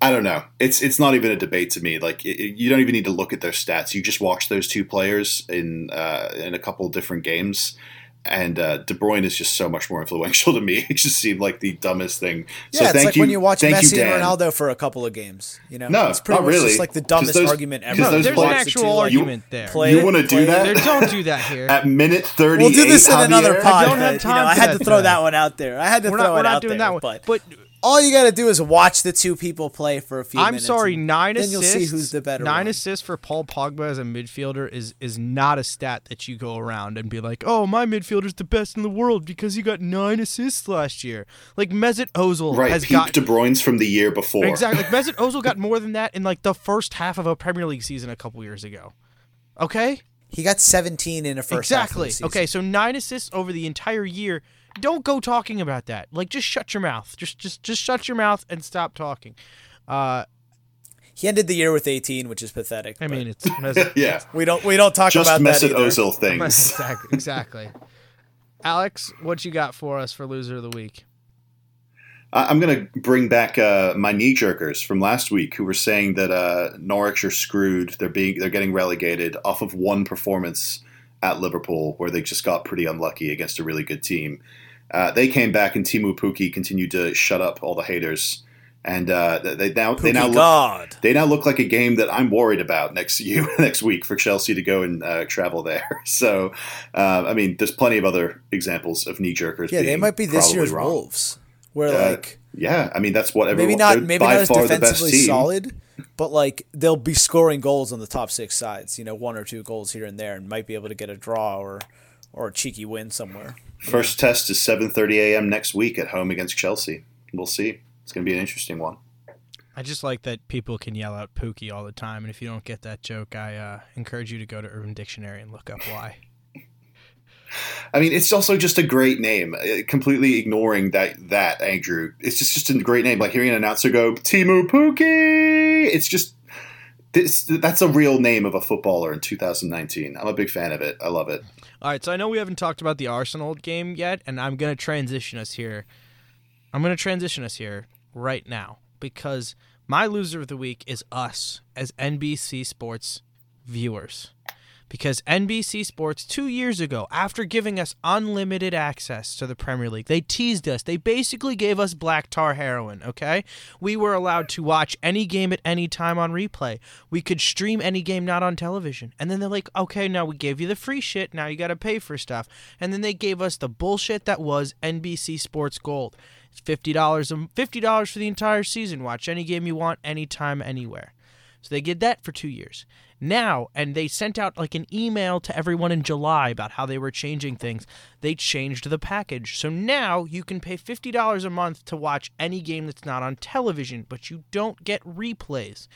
I don't know. It's it's not even a debate to me. Like it, you don't even need to look at their stats. You just watch those two players in uh, in a couple different games, and uh, De Bruyne is just so much more influential to me. It just seemed like the dumbest thing. yeah, so it's thank like you, when you watch thank Messi you, and Ronaldo for a couple of games. You know, No, it's pretty not much really. just like the dumbest those- argument ever. those There's players- an actual two- argument there. play You it, want to do that? There, don't do that here. at minute 38 We'll do this in another Javier? pod. don't have but, time you know, I had that to throw that one out there. I had to we're throw not we're it not out doing there. that one. But, But all you got to do is watch the two people play for a few minutes. I'm minutes. sorry, and nine then assists. you'll see who's the better Nine one. assists for Paul Pogba as a midfielder is is not a stat that you go around and be like, "Oh, my midfielder's the best in the world because he got nine assists last year." Like Mesut Ozil Right, has peak got De Bruyne's from the year before. exactly. Like Mesut Ozil got more than that in like the first half of a Premier League season a couple years ago. Okay, He got 17 in a first half of the exactly. season. Okay, so nine assists over the entire year. Don't go talking about that. Like, just shut your mouth. Just, just, just shut your mouth and stop talking. Uh, He ended the year with 18, which is pathetic. I but mean, it's Mesut, Yeah, we don't we don't talk just about that Mesut either. Ozil things. exactly. Exactly. Alex, what you got for us for loser of the week? I- I'm going to bring back uh, my knee jerkers from last week, who were saying that uh, Norwich are screwed. They're being they're getting relegated off of one performance at Liverpool, where they just got pretty unlucky against a really good team. Uh, they came back, and Teemu Pukki continued to shut up all the haters, and uh, they now they now Pookie look, they now look like a game that I'm worried about next you next week for Chelsea to go and uh, travel there. So, uh, I mean, there's plenty of other examples of knee jerkers. Yeah, they might be this year's wrong. Wolves, where Uh, like Yeah, I mean that's what everyone. maybe not maybe by not as far the best defensively team. solid, but like they'll be scoring goals on the top six sides. You know, one or two goals here and there, and might be able to get a draw or or a cheeky win somewhere. First test is 7:30 a.m. next week at home against Chelsea. We'll see. It's going to be an interesting one. I just like that people can yell out Pookie all the time, and if you don't get that joke, I uh, encourage you to go to Urban Dictionary and look up why. I mean, it's also just a great name. Uh, completely ignoring that that Andrew, it's just just a great name. Like hearing an announcer go Teemu Pukki. It's just this. That's a real name of a footballer in 2019. I'm a big fan of it. I love it. All right, so I know we haven't talked about the Arsenal game yet, and I'm to transition us here. I'm to transition us here right now because my loser of the week is us as NBC Sports viewers. Because NBC Sports, two years ago, after giving us unlimited access to the Premier League, they teased us. They basically gave us black tar heroin, okay? We were allowed to watch any game at any time on replay. We could stream any game not on television. And then they're like, okay, now we gave you the free shit. Now you got to pay for stuff. And then they gave us the bullshit that was NBC Sports Gold. It's $50, $50 for the entire season. Watch any game you want, anytime, anywhere. So they did that for two years. Now, and they sent out like an email to everyone in July about how they were changing things. They changed the package. So now you can pay $50 a month to watch any game that's not on television, but you don't get replays.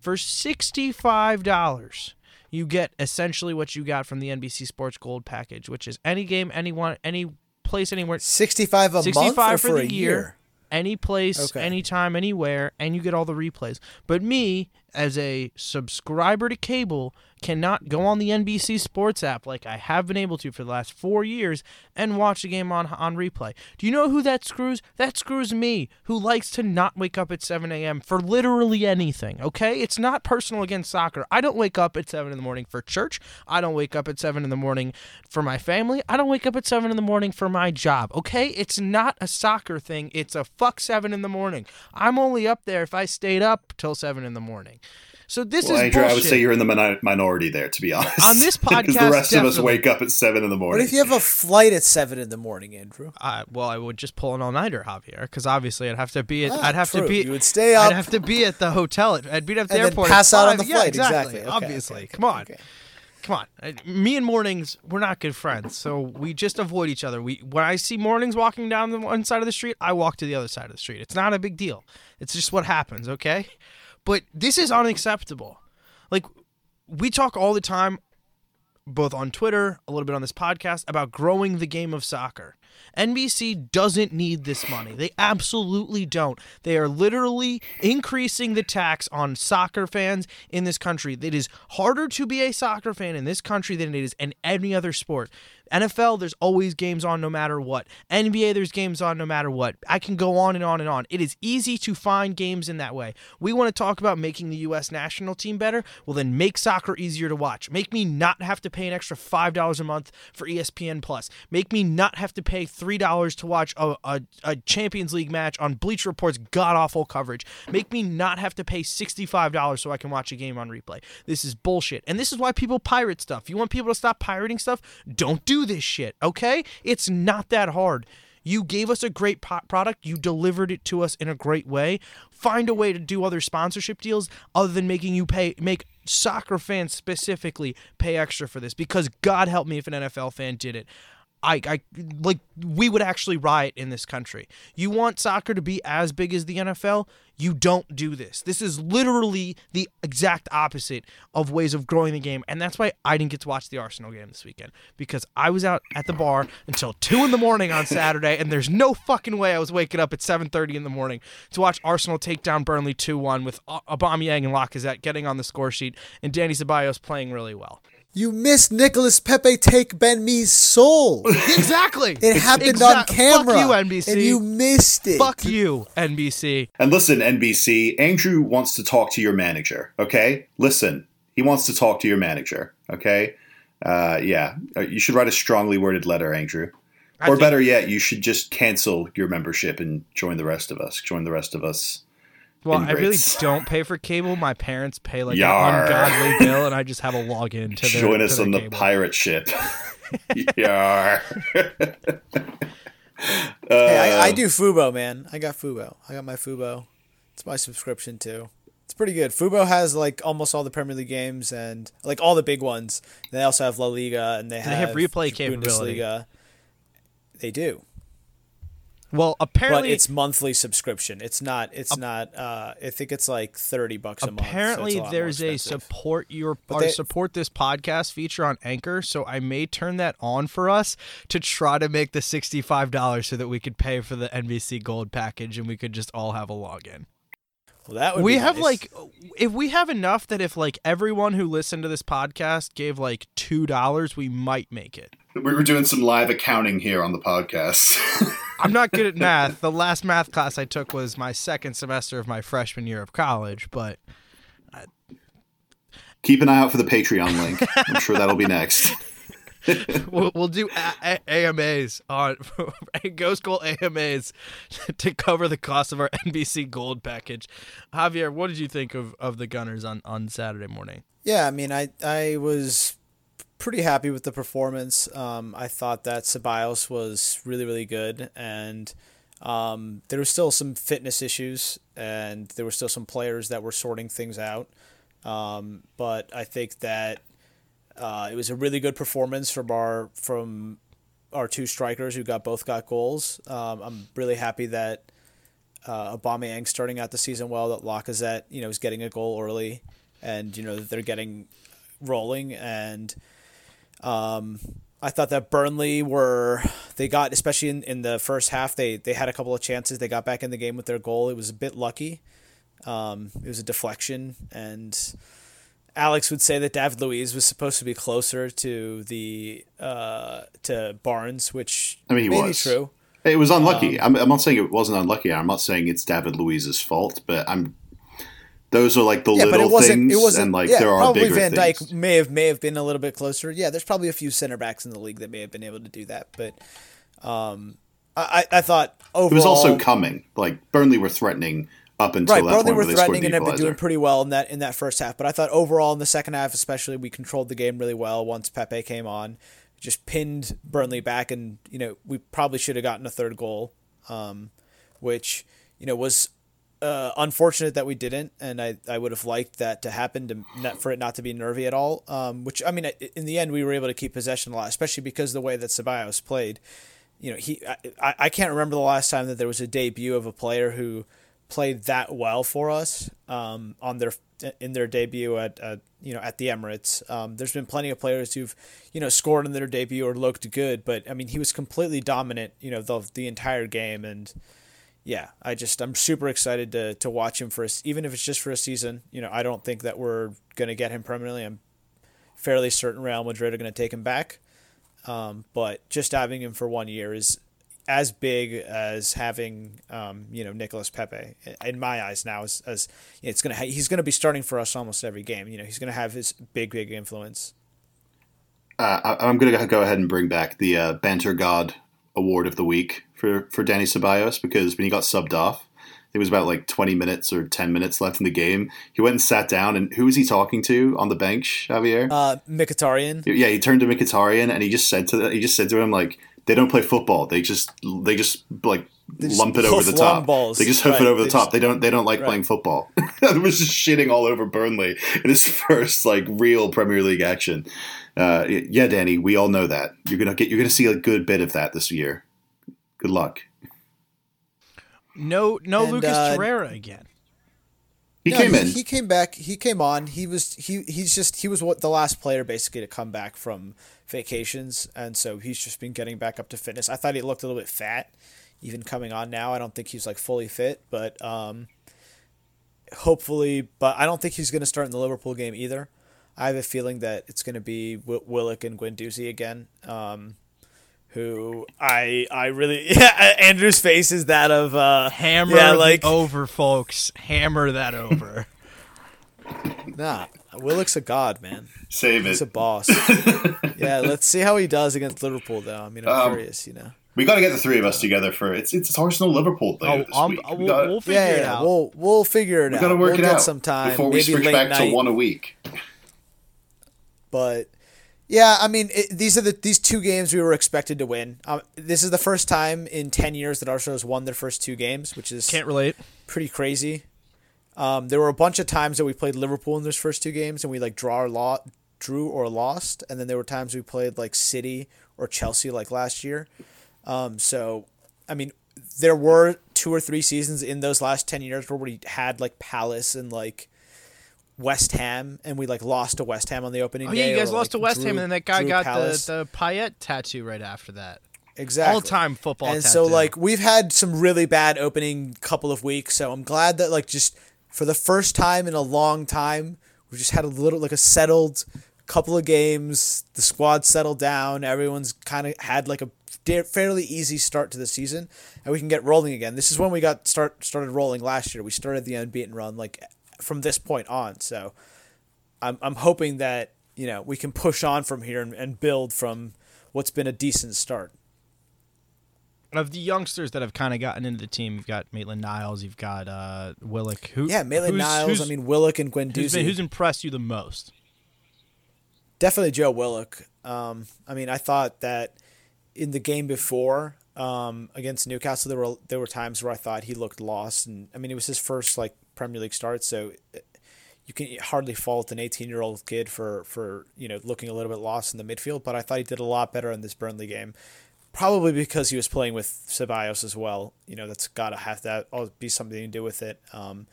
For $65, you get essentially what you got from the NBC Sports Gold package, which is any game, anyone, any place, anywhere. 65 a 65 month or for for, the a year. year? Any place, Okay. anytime, anywhere, and you get all the replays. But me, as a subscriber to cable, cannot go on the NBC Sports app like I have been able to for the last four years and watch the game on on replay. Do you know who that screws? That screws me, who likes to not wake up at 7 a.m. for literally anything. Okay, it's not personal against soccer. I don't wake up at 7 in the morning for church. I don't wake up at 7 in the morning for my family. I don't wake up at 7 in the morning for my job. Okay, it's not a soccer thing. It's a fuck 7 in the morning. I'm only up there if I stayed up till 7 in the morning. So this Well, is Andrew, bullshit. I would say you're in the mini- minority there, to be honest. On this because the podcast, rest of us wake up at seven in the morning. What if you have a flight at 7 in the morning, Andrew? Uh, well, I would just pull an all-nighter, Javier, because obviously I'd have to be at. Ah, I'd have true. to be. You would stay up. I'd have to be at the hotel. At, I'd be at the And then airport. pass out on five. the Yeah, flight, exactly. exactly. Okay, Obviously, okay, come on, okay. come on. Me and mornings, we're not good friends, so we just avoid each other. We when I see mornings walking down the one side of the street, I walk to the other side of the street. It's not a big deal. It's just what happens, okay? But this is unacceptable. Like we talk all the time both on Twitter, a little bit on this podcast, about growing the game of soccer. NBC doesn't need this money. They absolutely don't. They are literally increasing the tax on soccer fans in this country. It is harder to be a soccer fan in this country than it is in any other sport. NFL, there's always games on no matter what. NBA, there's games on no matter what. I can go on and on and on. It is easy to find games in that way. We want to talk about making the U.S. national team better. Well, then make soccer easier to watch. Make me not have to pay an extra $5 a month for ESPN Plus. Make me not have to pay $3 to watch a, a, a Champions League match on Bleacher Report's god awful coverage. Make me not have to pay $65 so I can watch a game on replay. This is bullshit. And this is why people pirate stuff. You want people to stop pirating stuff? Don't do this shit, okay? It's not that hard. You gave us a great po- product. You delivered it to us in a great way. Find a way to do other sponsorship deals other than making you pay make soccer fans specifically pay extra for this because God help me if an NFL fan did it. I, I like we would actually riot in this country. You want soccer to be as big as the NFL? You don't do this. This is literally the exact opposite of ways of growing the game, and that's why I didn't get to watch the Arsenal game this weekend because I was out at the bar until two in the morning on Saturday, and there's no fucking way I was waking up at seven thirty in the morning to watch Arsenal take down Burnley two one with Aubameyang and Lacazette getting on the score sheet and Dani Ceballos playing really well. You missed Nicolas Pepe take Ben Mee's soul. Exactly. It happened on camera. Fuck you, NBC. And you missed it. Fuck you, NBC. And listen, NBC, Andrew wants to talk to your manager, okay? Listen, he wants to talk to your manager, okay? Uh, yeah, Uh, you should write a strongly worded letter, Andrew. I or better yet, you should just cancel your membership and join the rest of us. Join the rest of us. Well, I really don't pay for cable. My parents pay like Yar. an ungodly bill, and I just have a login to their, Join to us their on the cable. pirate ship. yeah. Hey, I, Uh, I do Fubo, man. I got Fubo. I got my Fubo. It's my subscription too. It's pretty good. Fubo has like almost all the Premier League games and like all the big ones. They also have La Liga and they they have have replay capability? They do, Well, but apparently, it's monthly subscription. It's not. It's not. Uh, I think it's like thirty bucks a month. so apparently a there's a support your But or they- support this podcast feature on Anchor, so I may turn that on for us to try to make the sixty five dollars so that we could pay for the NBC Gold package and we could just all have a login. Well, that would we have nice. like if we have enough that if like everyone who listened to this podcast gave like two dollars, we might make it. We were doing some live accounting here on the podcast. I'm not good at math. The last math class I took was my second semester of my freshman year of college, but Keep an eye out for the Patreon link. I'm sure that'll be next. we'll, we'll do a- a- AMAs on Ghost Goal AMAs to cover the cost of our NBC Gold package. Javier, what did you think of, of the Gunners on, on Saturday morning? Yeah, I mean, I I was pretty happy with the performance. Um, I thought that Ceballos was really really good, and um, there were still some fitness issues, and there were still some players that were sorting things out. Um, but I think that uh, it was a really good performance from our from our two strikers who got both got goals. Um, I'm really happy that uh, Aubameyang starting out the season well. That Lacazette, you know, is getting a goal early, and you know they're getting rolling. And um, I thought that Burnley were they got especially in, in the first half they they had a couple of chances. They got back in the game with their goal. It was a bit lucky. Um, it was a deflection and. Alex would say that David Luiz was supposed to be closer to the uh, to Barnes, which I mean, he was. true. It was unlucky. I'm, I'm not saying it wasn't unlucky. I'm not saying it's David Luiz's fault, but I'm. Those are like the Yeah, but little it wasn't. things, It wasn't. and like yeah, there are probably bigger Van Dijk things. may have may have been a little bit closer. Yeah, there's probably a few center backs in the league that may have been able to do that, but um, I I thought overall It was also coming. Like Burnley were threatening up until right. that Burnley point were threatening and have been doing pretty well in that in that first half. But I thought overall in the second half, especially, we controlled the game really well once Pepe came on. Just pinned Burnley back, and you know we probably should have gotten a third goal, um, which you know was uh, unfortunate that we didn't, and I, I would have liked that to happen to not, for it not to be nervy at all. Um, which I mean, in the end, we were able to keep possession a lot, especially because the way that Ceballos played. You know, he I, I- can't remember the last time that there was a debut of a player who played that well for us um, on their in their debut at, at you know at the Emirates. Um, there's been plenty of players who've you know scored in their debut or looked good, but I mean he was completely dominant you know the the entire game and yeah, I just I'm super excited to to watch him for a, even if it's just for a season. You know, I don't think that we're gonna get him permanently. I'm fairly certain Real Madrid are gonna take him back, um, but just having him for one year is as big as having um, you know Nicolas Pepe in my eyes now. As, as it's gonna ha- he's gonna be starting for us almost every game. You know, he's gonna have his big big influence. Uh, I, I'm going to go ahead and bring back the uh, Banter God Award of the Week for, for Dani Ceballos because when he got subbed off, it was about like 20 minutes or 10 minutes left in the game. He went and sat down, and who was he talking to on the bench, Javier? Uh, Mkhitaryan. yeah, he turned to Mkhitaryan and he just said to the, he just said to him like they don't play football. They just they just like lump it over the top. balls. They just hoof Right, it over the they top. just- they don't they don't like Right. playing football. it was just shitting all over Burnley in his first like real Premier League action. Uh, yeah, Dani, we all know that you're gonna get you're gonna see a good bit of that this year. Good luck. No, no And, Lucas uh, Torreira again. He No, came he, in. He came back. He came on. He was he he's just he was what the last player basically to come back from vacations, and so he's just been getting back up to fitness. I thought he looked a little bit fat, even coming on now. I don't think he's like fully fit, but um, hopefully, but I don't think he's going to start in the Liverpool game either. I have a feeling that it's going to be Wi- Willock and Guendouzi again. Um, who I I really yeah Andrew's face is that of uh Hammer yeah, like over, folks. Hammer that over. nah Willock's a god man Save it. He's a boss. yeah, let's see how he does against Liverpool, though. I mean, I'm Um, curious, you know. We got to get the three of us together for it's it's Arsenal Liverpool thing. oh, this week. we'll, gotta- we'll figure Yeah, it out. we'll we'll figure it we out. got to work we'll it out sometime before we maybe switch late back night. to one a week. But yeah, I mean, it, these are the these two games we were expected to win. Um, this is the first time in ten years that Arsenal has won their first two games, which is Can't relate. pretty crazy. Um, there were a bunch of times that we played Liverpool in those first two games and we like draw or lo- drew or lost, and then there were times we played like City or Chelsea like last year. Um, so, I mean, there were two or three seasons in those last ten years where we had like Palace and like West Ham, and we like lost to West Ham on the opening Oh day. yeah, you guys or, lost like, to West drew- Ham, and then that guy drew got Palace. the the Payet tattoo right after that. exactly All time football. and so like we've had some really bad opening couple of weeks so i'm glad that like just for the first time in a long time we just had a little like a settled couple of games the squad settled down everyone's kind of had like a da- fairly easy start to the season and we can get rolling again this is when we got start started rolling last year we started the unbeaten run like from this point on so i'm, I'm hoping that you know we can push on from here and, and build from what's been a decent start of the youngsters that have kind of gotten into the team, you've got Maitland Niles, you've got uh, Willock. Who, Yeah, Maitland who's- Niles. who's- I mean, Willock and who's, Guendouzi. been, who's impressed you the most? Definitely Joe Willock. Um, I mean, I thought that in the game before um, against Newcastle, there were there were times where I thought he looked lost, and I mean, it was his first like Premier League start, so you can hardly fault an 18 year old kid for for you know looking a little bit lost in the midfield. But I thought he did a lot better in this Burnley game, probably because he was playing with Ceballos as well. You know that's got to have that be something to do with it. Um,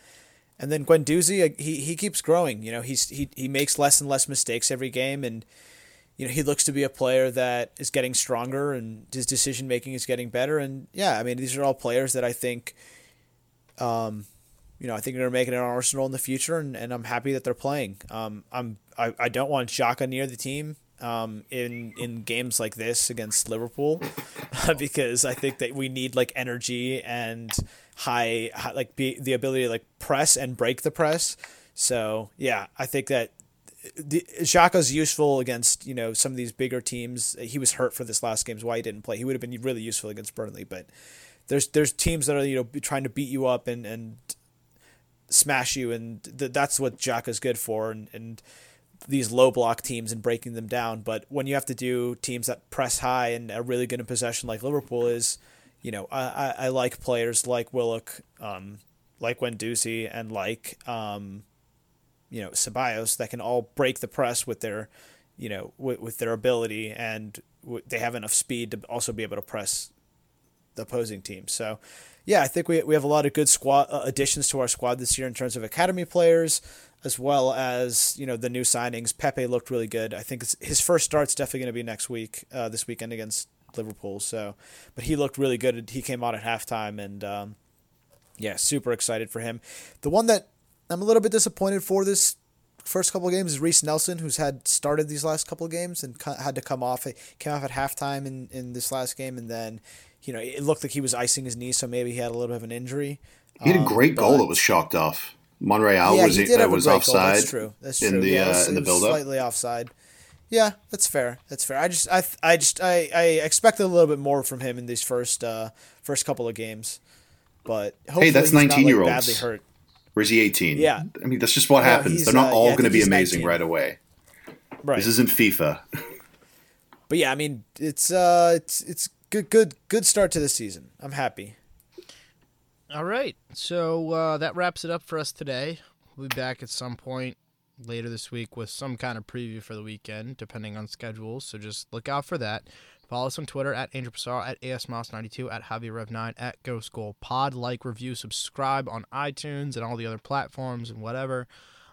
and then Guendouzi, he he keeps growing. You know he's he he makes less and less mistakes every game, and you know he looks to be a player that is getting stronger, and his decision making is getting better. And yeah, I mean these are all players that I think. Um, you know, I think they're making an Arsenal in the future, and, and I'm happy that they're playing. Um, I'm I, I don't want Xhaka near the team um, in in games like this against Liverpool because I think that we need like energy and high, high like be, the ability to like press and break the press. So yeah, I think that the, Xhaka's useful against you know some of these bigger teams. He was hurt for this last game, is why he didn't play. He would have been really useful against Burnley, but there's there's teams that are you know trying to beat you up and and smash you, and th- that's what Xhaka's good for, and, and these low block teams and breaking them down. But when you have to do teams that press high and are really good in possession, like Liverpool is, you know, I, I, I like players like Willock, um, like Guendouzi, and like, um, you know, Ceballos that can all break the press with their, you know, with, with their ability, and w- they have enough speed to also be able to press the opposing team. So, yeah, I think we, we have a lot of good squad uh, additions to our squad this year in terms of academy players, as well as you know the new signings. Pepe looked really good. I think his first start's definitely going to be next week, uh, this weekend against Liverpool. So, but he looked really good. He came out at halftime, and um, yeah, super excited for him. The one that I'm a little bit disappointed for this first couple of games is Reiss Nelson, who's had started these last couple of games and had to come off. He came off at halftime in, in this last game, and then you know, it looked like he was icing his knee, so maybe he had a little bit of an injury. He had a great um, goal that was shocked off. Monreal yeah, was, he did have was offside. That's true. That's true. In the yeah, uh, in the build up, slightly offside. Yeah, that's fair. That's fair. I just I I just I, I expected a little bit more from him in these first uh first couple of games, but hey, that's nineteen year olds. Badly hurt. Or is he eighteen? Yeah. I mean, that's just what happens. They're not uh, all yeah, going to be amazing 19. right away. Right. This isn't FIFA. But yeah, I mean, it's uh, it's it's good, good, good start to the season. I'm happy. All right, so uh, that wraps it up for us today. We'll be back at some point later this week with some kind of preview for the weekend, depending on schedules. So just look out for that. Follow us on Twitter at Angel Pissarro, at ASMoss92, at JavierRev9, at Ghost Goal Pod. Like, review, subscribe on iTunes and all the other platforms and whatever.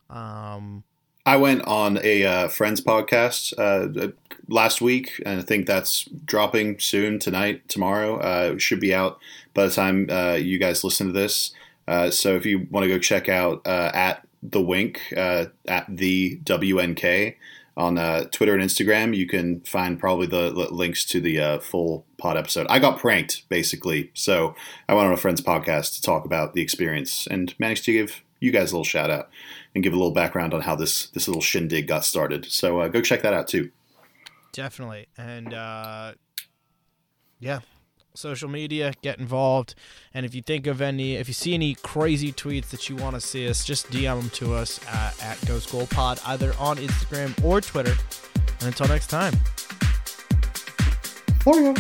Um, I went on a uh, friends podcast uh, last week, and I think that's dropping soon tonight, tomorrow. Uh, should be out by the time uh, you guys listen to this. Uh, so if you want to go check out uh, at the Wink at the WNK on Twitter and Instagram, you can find probably the, the links to the full pod episode. I got pranked basically, so I went on a friends podcast to talk about the experience and managed to give you guys a little shout out and give a little background on how this this little shindig got started. So uh, go check that out too. Definitely, and uh, yeah, social media, get involved, and if you think of any, if you see any crazy tweets that you want to see us, just DM them to us at, at Ghost Goal Pod, either on Instagram or Twitter. And until next time. You.